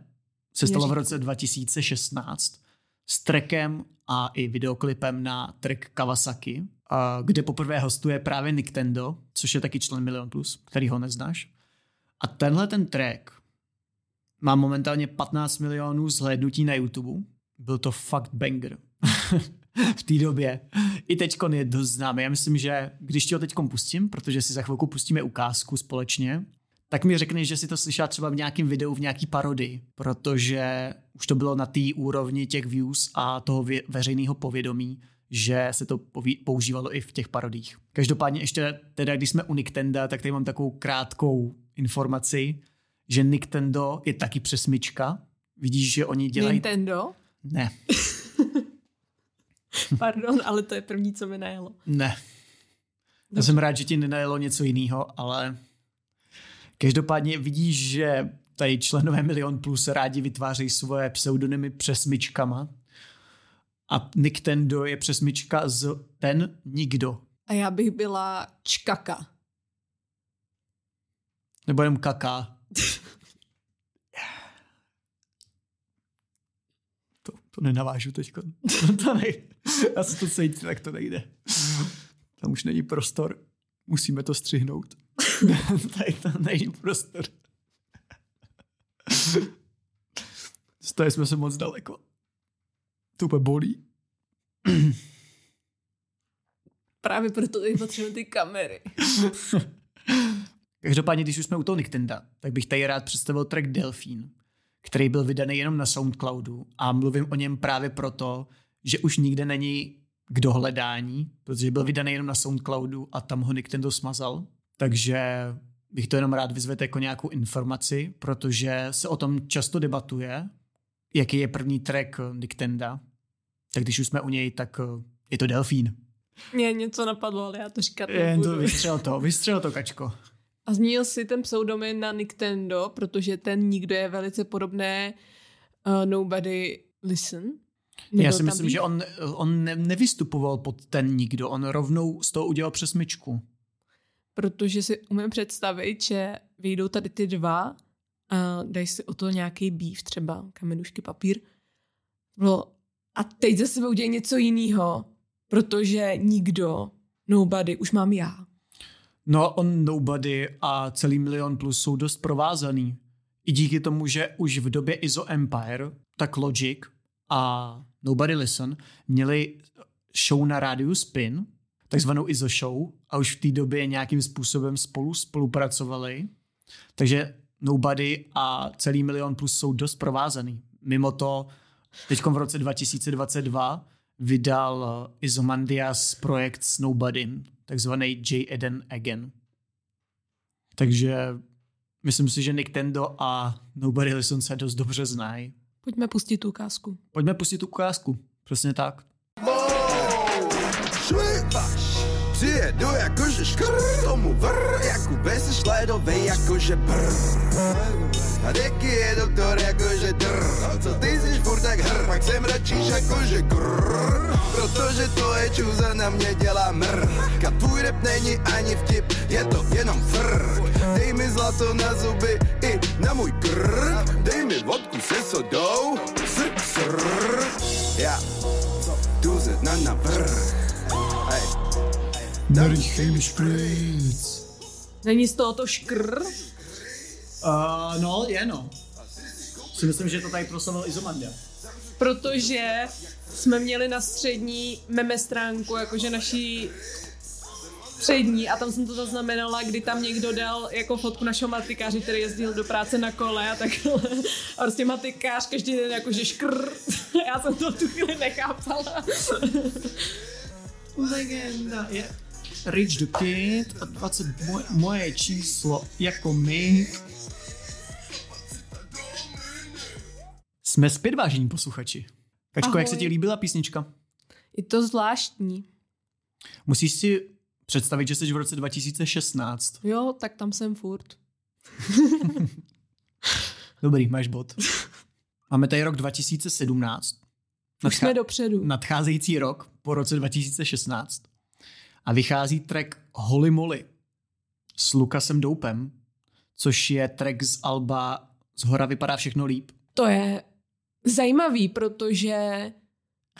S2: se stalo v roce 2016 s trackem a i videoklipem na track Kawasaki, kde poprvé hostuje právě Nintendo, což je taky člen Milion Plus, který ho neznáš. A tenhle ten track má momentálně 15 milionů zhlédnutí na YouTube. Byl to fakt banger. v té době. I teď je dost známý. Já myslím, že když ti ho teď pustím, protože si za chvilku pustíme ukázku společně, tak mi řekneš, že si to slyšela třeba v nějakém videu, v nějaký parodii, protože už to bylo na té úrovni těch views a toho veřejného povědomí, že se to používalo i v těch parodích. Každopádně ještě teda, když jsme u Nintendo, tak tady mám takovou krátkou informaci, že Nintendo je taky přesmička. Vidíš, že oni dělají...
S3: Nintendo?
S2: Ne.
S3: Pardon, ale to je první, co mi najelo.
S2: Ne. Já jsem rád, že ti nenajelo něco jiného, ale každopádně vidíš, že tady členové Milion Plus rádi vytvářejí svoje pseudonymy přesmičkama a Nintendo je přesmička z ten nikdo.
S3: A já bych byla čkaka.
S2: Nebo jenom kaká. to, nenavážu teď. to nejde. Já se to cítím, tak to nejde. Tam už není prostor. Musíme to střihnout. Tady to není prostor. Stali jsme se moc daleko. To úplně bolí.
S3: Právě proto tady potřebujeme ty kamery.
S2: Každopádně, když už jsme u toho Nintendo, tak bych tady rád představil track Delfín, který byl vydaný jenom na Soundcloudu a mluvím o něm právě proto, že už nikde není k dohledání, protože byl vydaný jenom na Soundcloudu a tam ho Nintendo smazal. Takže bych to jenom rád vyzvedl jako nějakou informaci, protože se o tom často debatuje, jaký je první track Nintendo. Tak když už jsme u něj, tak eh, je to Delfín.
S3: Mě něco napadlo, ale já to říkat
S2: nebudu. to vystřel to, vystřel to, kačko.
S3: A zmínil si ten pseudonym na Nintendo, protože ten nikdo je velice podobné uh, Nobody Listen.
S2: Nebyl Já si myslím, být? že on, on ne, nevystupoval pod ten nikdo, on rovnou z toho udělal přesmičku.
S3: Protože si umím představit, že vyjdou tady ty dva a dají si o to nějaký býv, třeba kamenušky, papír. Bylo, a teď zase udělají něco jiného, protože nikdo, nobody, už mám já.
S2: No, on Nobody a celý Milion Plus jsou dost provázaný. I díky tomu, že už v době ISO Empire, tak Logic a Nobody Listen měli show na rádiu Spin, takzvanou ISO show, a už v té době nějakým způsobem spolu spolupracovali. Takže Nobody a celý Milion Plus jsou dost provázaný. Mimo to, teď v roce 2022 vydal Izomandias projekt s Nobodym, takzvaný J. Eden Again. Takže myslím si, že Nick Tendo a Nobody Listen se dost dobře znají.
S3: Pojďme pustit tu ukázku.
S2: Pojďme pustit tu ukázku. Přesně tak.
S5: Přijedu jakože škr, tomu vr, jako bez šlédovej, jakože brr. A Deky je doktor jakože drr, co ty jsi furt tak hr, pak jsem radšíš jakože grr, protože tvoje čuza na mě dělá mr. A tvůj rap není ani vtip, je to jenom fr. Dej mi zlato na zuby i na můj krk, dej mi vodku se sodou, sr, sr. Já, tu na vrch, hej.
S2: Mi špric.
S3: Není z toho to škr?
S2: Uh, no, je no. Si myslím, že to tady proslavil Izomandia.
S3: Protože jsme měli na střední meme stránku, jakože naší střední a tam jsem to zaznamenala, kdy tam někdo dal jako fotku našeho matikáře, který jezdil do práce na kole a takhle. A prostě matikář každý den jakože škr. Já jsem to tu chvíli nechápala.
S2: Legenda je Rich the Kid a 20 moje, moje číslo jako my. Jsme zpět, vážení posluchači. Kačko,
S3: Ahoj.
S2: jak se ti líbila písnička?
S3: Je to zvláštní.
S2: Musíš si představit, že jsi v roce 2016.
S3: Jo, tak tam jsem furt.
S2: Dobrý, máš bod. Máme tady rok 2017.
S3: Už jsme dopředu.
S2: Nadcházející rok po roce 2016. A vychází track Holy Moly s Lukasem Doupem, což je track z Alba Z hora vypadá všechno líp.
S3: To je zajímavý, protože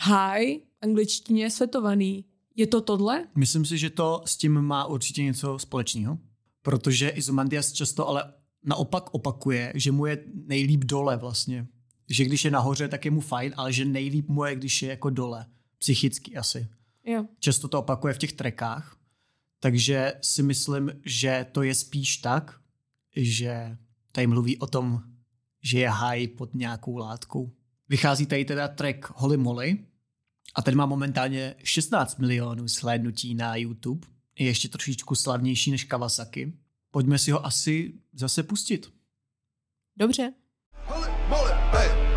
S3: hi, angličtině je svetovaný. Je to tohle?
S2: Myslím si, že to s tím má určitě něco společného, protože Izomandias často ale naopak opakuje, že mu je nejlíp dole vlastně. Že když je nahoře, tak je mu fajn, ale že nejlíp mu je, když je jako dole. Psychicky asi.
S3: Jo.
S2: Často to opakuje v těch trekách, takže si myslím, že to je spíš tak, že tady mluví o tom, že je high pod nějakou látkou. Vychází tady teda track Holy Moly a ten má momentálně 16 milionů slédnutí na YouTube. Je ještě trošičku slavnější než Kawasaki. Pojďme si ho asi zase pustit.
S3: Dobře.
S5: Holy moly, hey,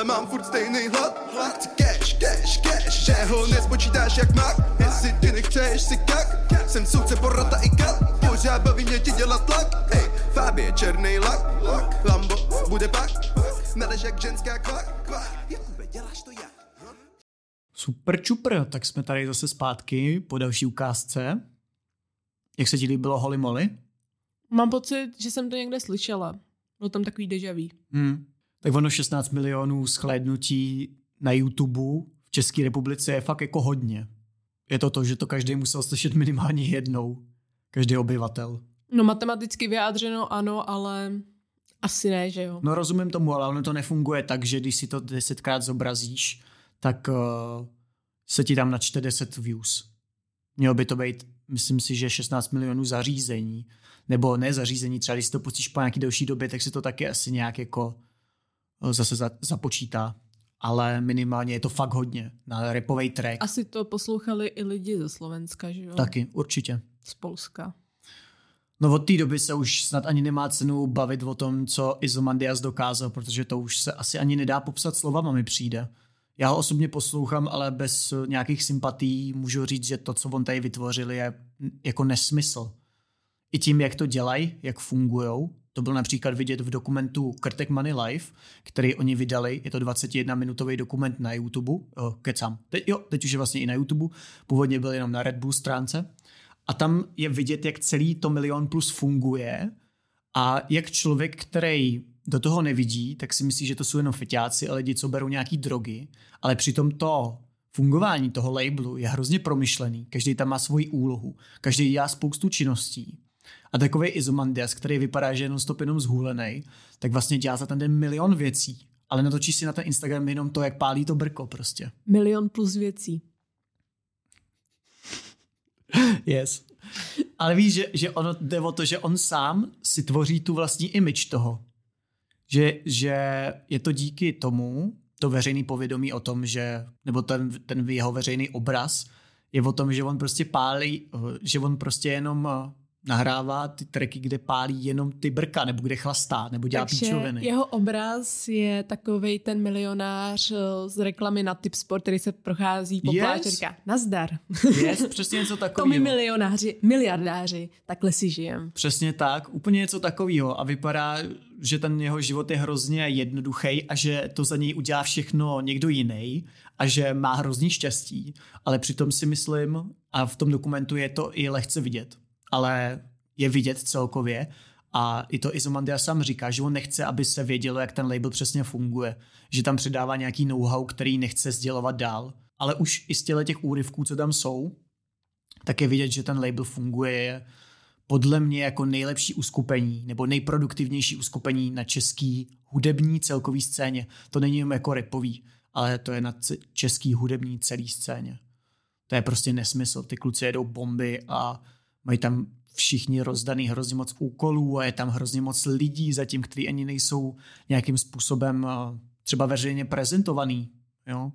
S5: ale mám furt stejný hlad. Chci cash, cash, cash, že ho nespočítáš jak mak. Jestli ty nechceš si kak, jsem soudce porota i kat. Pořád baví mě ti dělat tlak, hej, Fabie černý lak. Lambo bude pak, nadeš jak ženská kvak, kvak. Jakube, děláš to jak?
S2: Super čupr, tak jsme tady zase zpátky po další ukázce. Jak se ti líbilo Holy Moly?
S3: Mám pocit, že jsem to někde slyšela. Bylo tam takový deja vu.
S2: Hmm. Tak ono 16 milionů shlédnutí na YouTube v České republice je fakt jako hodně. Je to to, že to každý musel slyšet minimálně jednou. Každý obyvatel.
S3: No matematicky vyjádřeno ano, ale asi ne, že jo.
S2: No rozumím tomu, ale ono to nefunguje tak, že když si to desetkrát zobrazíš, tak uh, se ti tam načte 10 views. Mělo by to být, myslím si, že 16 milionů zařízení. Nebo ne zařízení, třeba když si to pustíš po nějaký delší době, tak si to taky asi nějak jako zase za, započítá. Ale minimálně je to fakt hodně na repový track.
S3: Asi to poslouchali i lidi ze Slovenska, že jo?
S2: Taky, určitě.
S3: Z Polska.
S2: No od té doby se už snad ani nemá cenu bavit o tom, co Izomandias dokázal, protože to už se asi ani nedá popsat slovama mi přijde. Já ho osobně poslouchám, ale bez nějakých sympatí můžu říct, že to, co on tady vytvořil, je jako nesmysl. I tím, jak to dělají, jak fungují, to bylo například vidět v dokumentu Krtek Money Life, který oni vydali, je to 21-minutový dokument na YouTube, o, kecám, teď, jo, teď už je vlastně i na YouTube, původně byl jenom na Red Bull stránce, a tam je vidět, jak celý to Milion Plus funguje a jak člověk, který do toho nevidí, tak si myslí, že to jsou jenom feťáci a lidi, co berou nějaký drogy, ale přitom to fungování toho labelu je hrozně promyšlený. Každý tam má svoji úlohu, každý dělá spoustu činností. A takový Izomandias, který vypadá, že je jenom stop jenom zhůlený, tak vlastně dělá za ten den milion věcí. Ale natočí si na ten Instagram jenom to, jak pálí to brko prostě.
S3: Milion plus věcí.
S2: Yes. Ale víš, že, že ono jde o to, že on sám si tvoří tu vlastní image toho. Že, že je to díky tomu, to veřejný povědomí o tom, že, nebo ten, ten jeho veřejný obraz je o tom, že on prostě pálí, že on prostě jenom nahrává ty tracky, kde pálí jenom ty brka, nebo kde chlastá, nebo dělá
S3: Takže
S2: píčoviny.
S3: jeho obraz je takový ten milionář eh, z reklamy na Tipsport, který se prochází po
S2: Yes.
S3: pláži a říká nazdar.
S2: Jest přesně něco
S3: To my
S2: takového.
S3: milionáři, miliardáři, takhle si žijem.
S2: Přesně tak, úplně něco takového a vypadá, že ten jeho život je hrozně jednoduchý a že to za něj udělá všechno někdo jiný a že má hrozný štěstí, ale přitom si myslím, a v tom dokumentu je to i lehce vidět, ale je vidět celkově a i to Izomandias sám říká, že on nechce, aby se vědělo, jak ten label přesně funguje, že tam předává nějaký know-how, který nechce sdělovat dál, ale už i z těch úryvků, co tam jsou, tak je vidět, že ten label funguje podle mě jako nejlepší uskupení nebo nejproduktivnější uskupení na český hudební celkový scéně. To není jenom jako repový, ale to je na český hudební celý scéně. To je prostě nesmysl. Ty kluci jedou bomby a mají tam všichni rozdaný hrozně moc úkolů a je tam hrozně moc lidí zatím, kteří ani nejsou nějakým způsobem eh, třeba veřejně prezentovaný. Jo?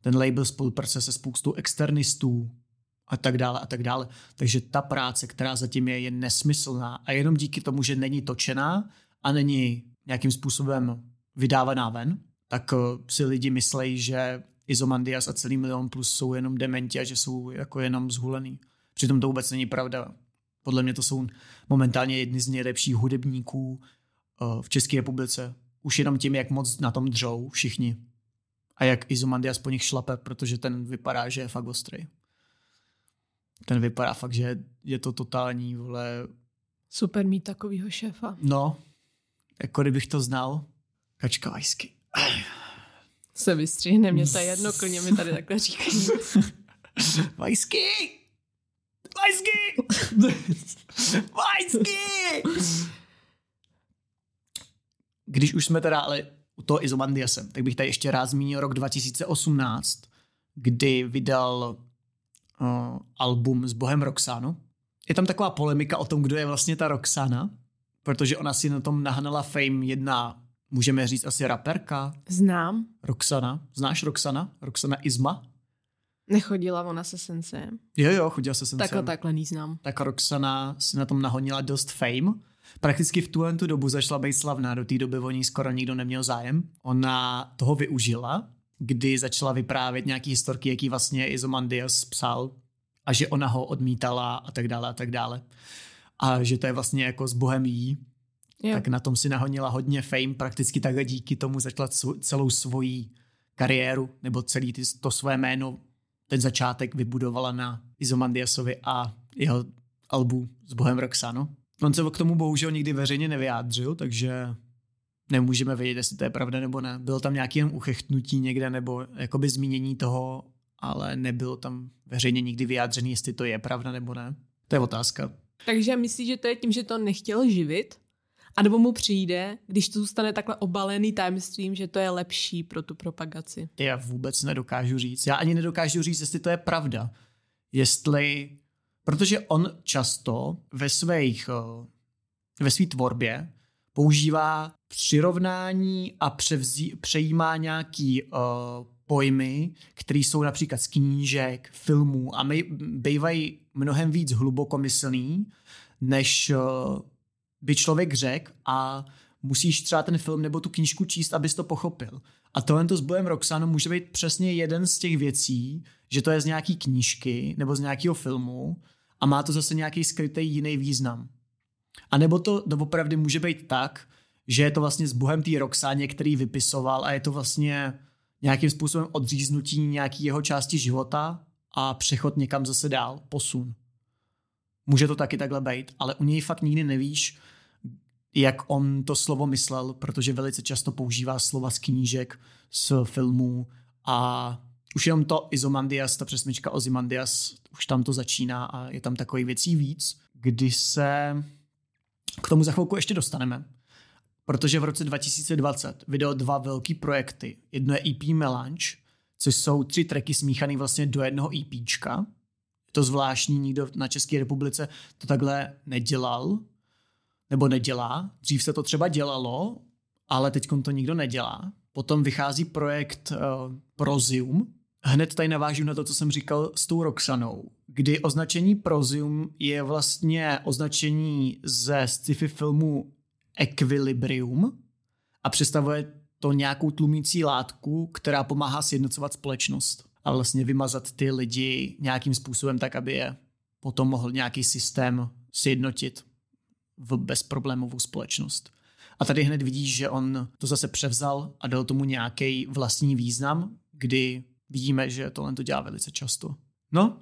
S2: Ten label spolupracuje se spoustou externistů a tak dále a tak dále. Takže ta práce, která zatím je, je nesmyslná a jenom díky tomu, že není točená a není nějakým způsobem vydávaná ven, tak eh, si lidi myslejí, že Izomandias a celý milion plus jsou jenom dementi a že jsou jako jenom zhulený. Přitom to vůbec není pravda. Podle mě to jsou momentálně jedni z nejlepších hudebníků eh, v České republice. Už jenom tím, jak moc na tom dřou všichni. A jak Izomandias po nich šlape, protože ten vypadá, že je fakt ostrý. Ten vypadá fakt, že je to totální, vole,
S3: Super mít takovýho šéfa.
S2: no, jako kdybych to znal. Kačka vajsky.
S3: Se vystřihne, mě je jedno, klidně mi tady takhle říkají.
S2: Vajsky! Vajsky! Vajsky! Když už jsme teda ale u toho Izomandiasem, tak bych tady ještě rád zmínil rok 2018, kdy vydal uh, album s Bohem Roxanu. Je tam taková polemika o tom, kdo je vlastně ta Roxana, protože ona si na tom nahnala fame jedna, můžeme říct asi raperka,
S3: Znám.
S2: Roxana. Znáš Roxana? Roxana Izma?
S3: Nechodila ona se sensem.
S2: Jo, jo, chodila se sem.
S3: Takhle takhle neznám.
S2: tak Roxana si na tom nahonila dost fame. Prakticky v tuhle tu dobu začala být slavná, do té doby o ní skoro nikdo neměl zájem. Ona toho využila, kdy začala vyprávět nějaký historky, jaký vlastně Izomandias psal a že ona ho odmítala a tak dále a tak dále. A že to je vlastně jako s Bohem jí,
S3: Jo.
S2: tak na tom si nahonila hodně fame, prakticky takhle díky tomu začala celou svoji kariéru, nebo celý ty, to své jméno, ten začátek vybudovala na Izomandiasovi a jeho albu s Bohem Roxano. On se k tomu bohužel nikdy veřejně nevyjádřil, takže nemůžeme vědět, jestli to je pravda nebo ne. Bylo tam nějaké jen uchechtnutí někde nebo jakoby zmínění toho, ale nebylo tam veřejně nikdy vyjádřený, jestli to je pravda nebo ne. To je otázka.
S3: Takže myslíš, že to je tím, že to nechtěl živit? A nebo mu přijde, když to zůstane takhle obalený tajemstvím, že to je lepší pro tu propagaci?
S2: Já vůbec nedokážu říct. Já ani nedokážu říct, jestli to je pravda. Jestli... Protože on často ve svých, eh, ve své tvorbě používá přirovnání a převzí, přejímá nějaký uh, pojmy, které jsou například z knížek, filmů a my bývají mnohem víc hlubokomyslný, než uh, by člověk řekl a musíš třeba ten film nebo tu knížku číst, abys to pochopil. A tohle to s bojem Roxano může být přesně jeden z těch věcí, že to je z nějaký knížky nebo z nějakého filmu a má to zase nějaký skrytý jiný význam. A nebo to doopravdy může být tak, že je to vlastně s bohem té Roxáně, který vypisoval a je to vlastně nějakým způsobem odříznutí nějaký jeho části života a přechod někam zase dál, posun. Může to taky takhle být, ale u něj fakt nikdy nevíš, jak on to slovo myslel, protože velice často používá slova z knížek, z filmů a už jenom to Izomandias, ta přesmička Ozymandias, už tam to začíná a je tam takových věcí víc, kdy se k tomu za chvilku ještě dostaneme. Protože v roce 2020 vydal dva velký projekty. Jedno je EP Melange, což jsou tři tracky smíchané vlastně do jednoho EPčka. To zvláštní, nikdo na České republice to takhle nedělal, nebo nedělá. Dřív se to třeba dělalo, ale teď to nikdo nedělá. Potom vychází projekt uh, Prozium. Hned tady navážu na to, co jsem říkal s tou Roxanou, kdy označení Prozium je vlastně označení ze sci-fi filmu Equilibrium a představuje to nějakou tlumící látku, která pomáhá sjednocovat společnost a vlastně vymazat ty lidi nějakým způsobem tak, aby je potom mohl nějaký systém sjednotit v bezproblémovou společnost. A tady hned vidíš, že on to zase převzal a dal tomu nějaký vlastní význam, kdy vidíme, že tohle to dělá velice často. No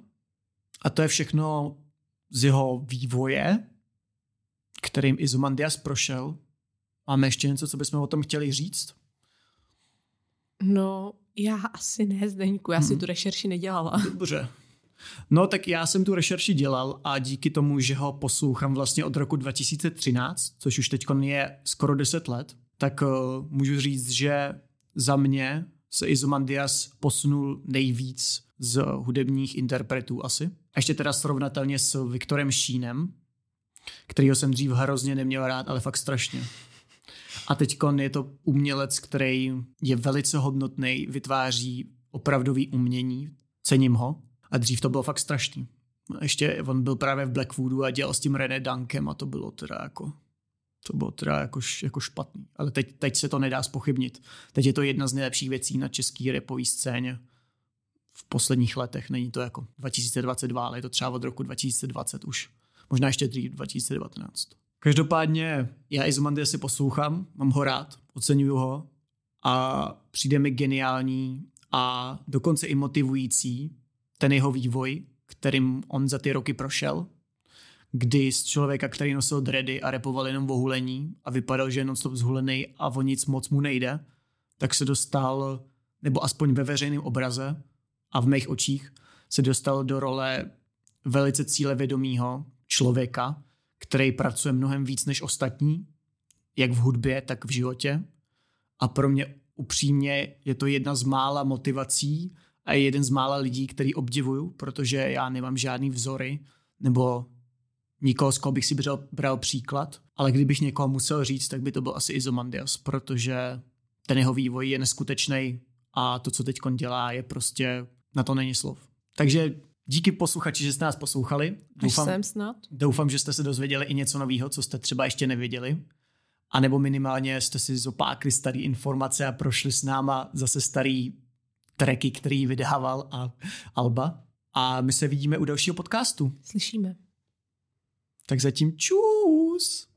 S2: a to je všechno z jeho vývoje, kterým Izomandias prošel. Máme ještě něco, co bychom o tom chtěli říct?
S3: No, já asi ne, Zdeňku, já hmm. si tu rešerši nedělala.
S2: Dobře. No tak já jsem tu rešerši dělal a díky tomu, že ho poslouchám vlastně od roku 2013, což už teď je skoro 10 let, tak uh, můžu říct, že za mě se Izomandias posunul nejvíc z hudebních interpretů asi. A ještě teda srovnatelně s Viktorem Šínem, kterýho jsem dřív hrozně neměl rád, ale fakt strašně. A teď je to umělec, který je velice hodnotný, vytváří opravdový umění, cením ho. A dřív to bylo fakt strašný. Ještě on byl právě v Blackwoodu a dělal s tím René Dunkem a to bylo teda jako to bylo teda jako, jako špatný. Ale teď, teď se to nedá spochybnit. Teď je to jedna z nejlepších věcí na český repový scéně v posledních letech. Není to jako 2022, ale je to třeba od roku 2020 už. Možná ještě dřív 2019. Každopádně já Izomandy si poslouchám, mám ho rád, oceňuju ho a přijde mi geniální a dokonce i motivující ten jeho vývoj, kterým on za ty roky prošel, kdy z člověka, který nosil dready a repoval jenom o hulení a vypadal, že je non-stop zhulený a o nic moc mu nejde, tak se dostal, nebo aspoň ve veřejném obraze a v mých očích, se dostal do role velice cílevědomého člověka, který pracuje mnohem víc než ostatní, jak v hudbě, tak v životě. A pro mě upřímně je to jedna z mála motivací a je jeden z mála lidí, který obdivuju, protože já nemám žádný vzory nebo nikoho, z koho bych si bral, bral příklad, ale kdybych někoho musel říct, tak by to byl asi Izomandias, protože ten jeho vývoj je neskutečný a to, co teď dělá, je prostě, na to není slov. Takže Díky posluchači, že jste nás poslouchali.
S3: Doufám, Až sem snad.
S2: Doufám, že jste se dozvěděli i něco nového, co jste třeba ještě nevěděli. A nebo minimálně jste si zopákli staré informace a prošli s náma zase starý tracky, který vydával a Alba. A my se vidíme u dalšího podcastu.
S3: Slyšíme.
S2: Tak zatím čus.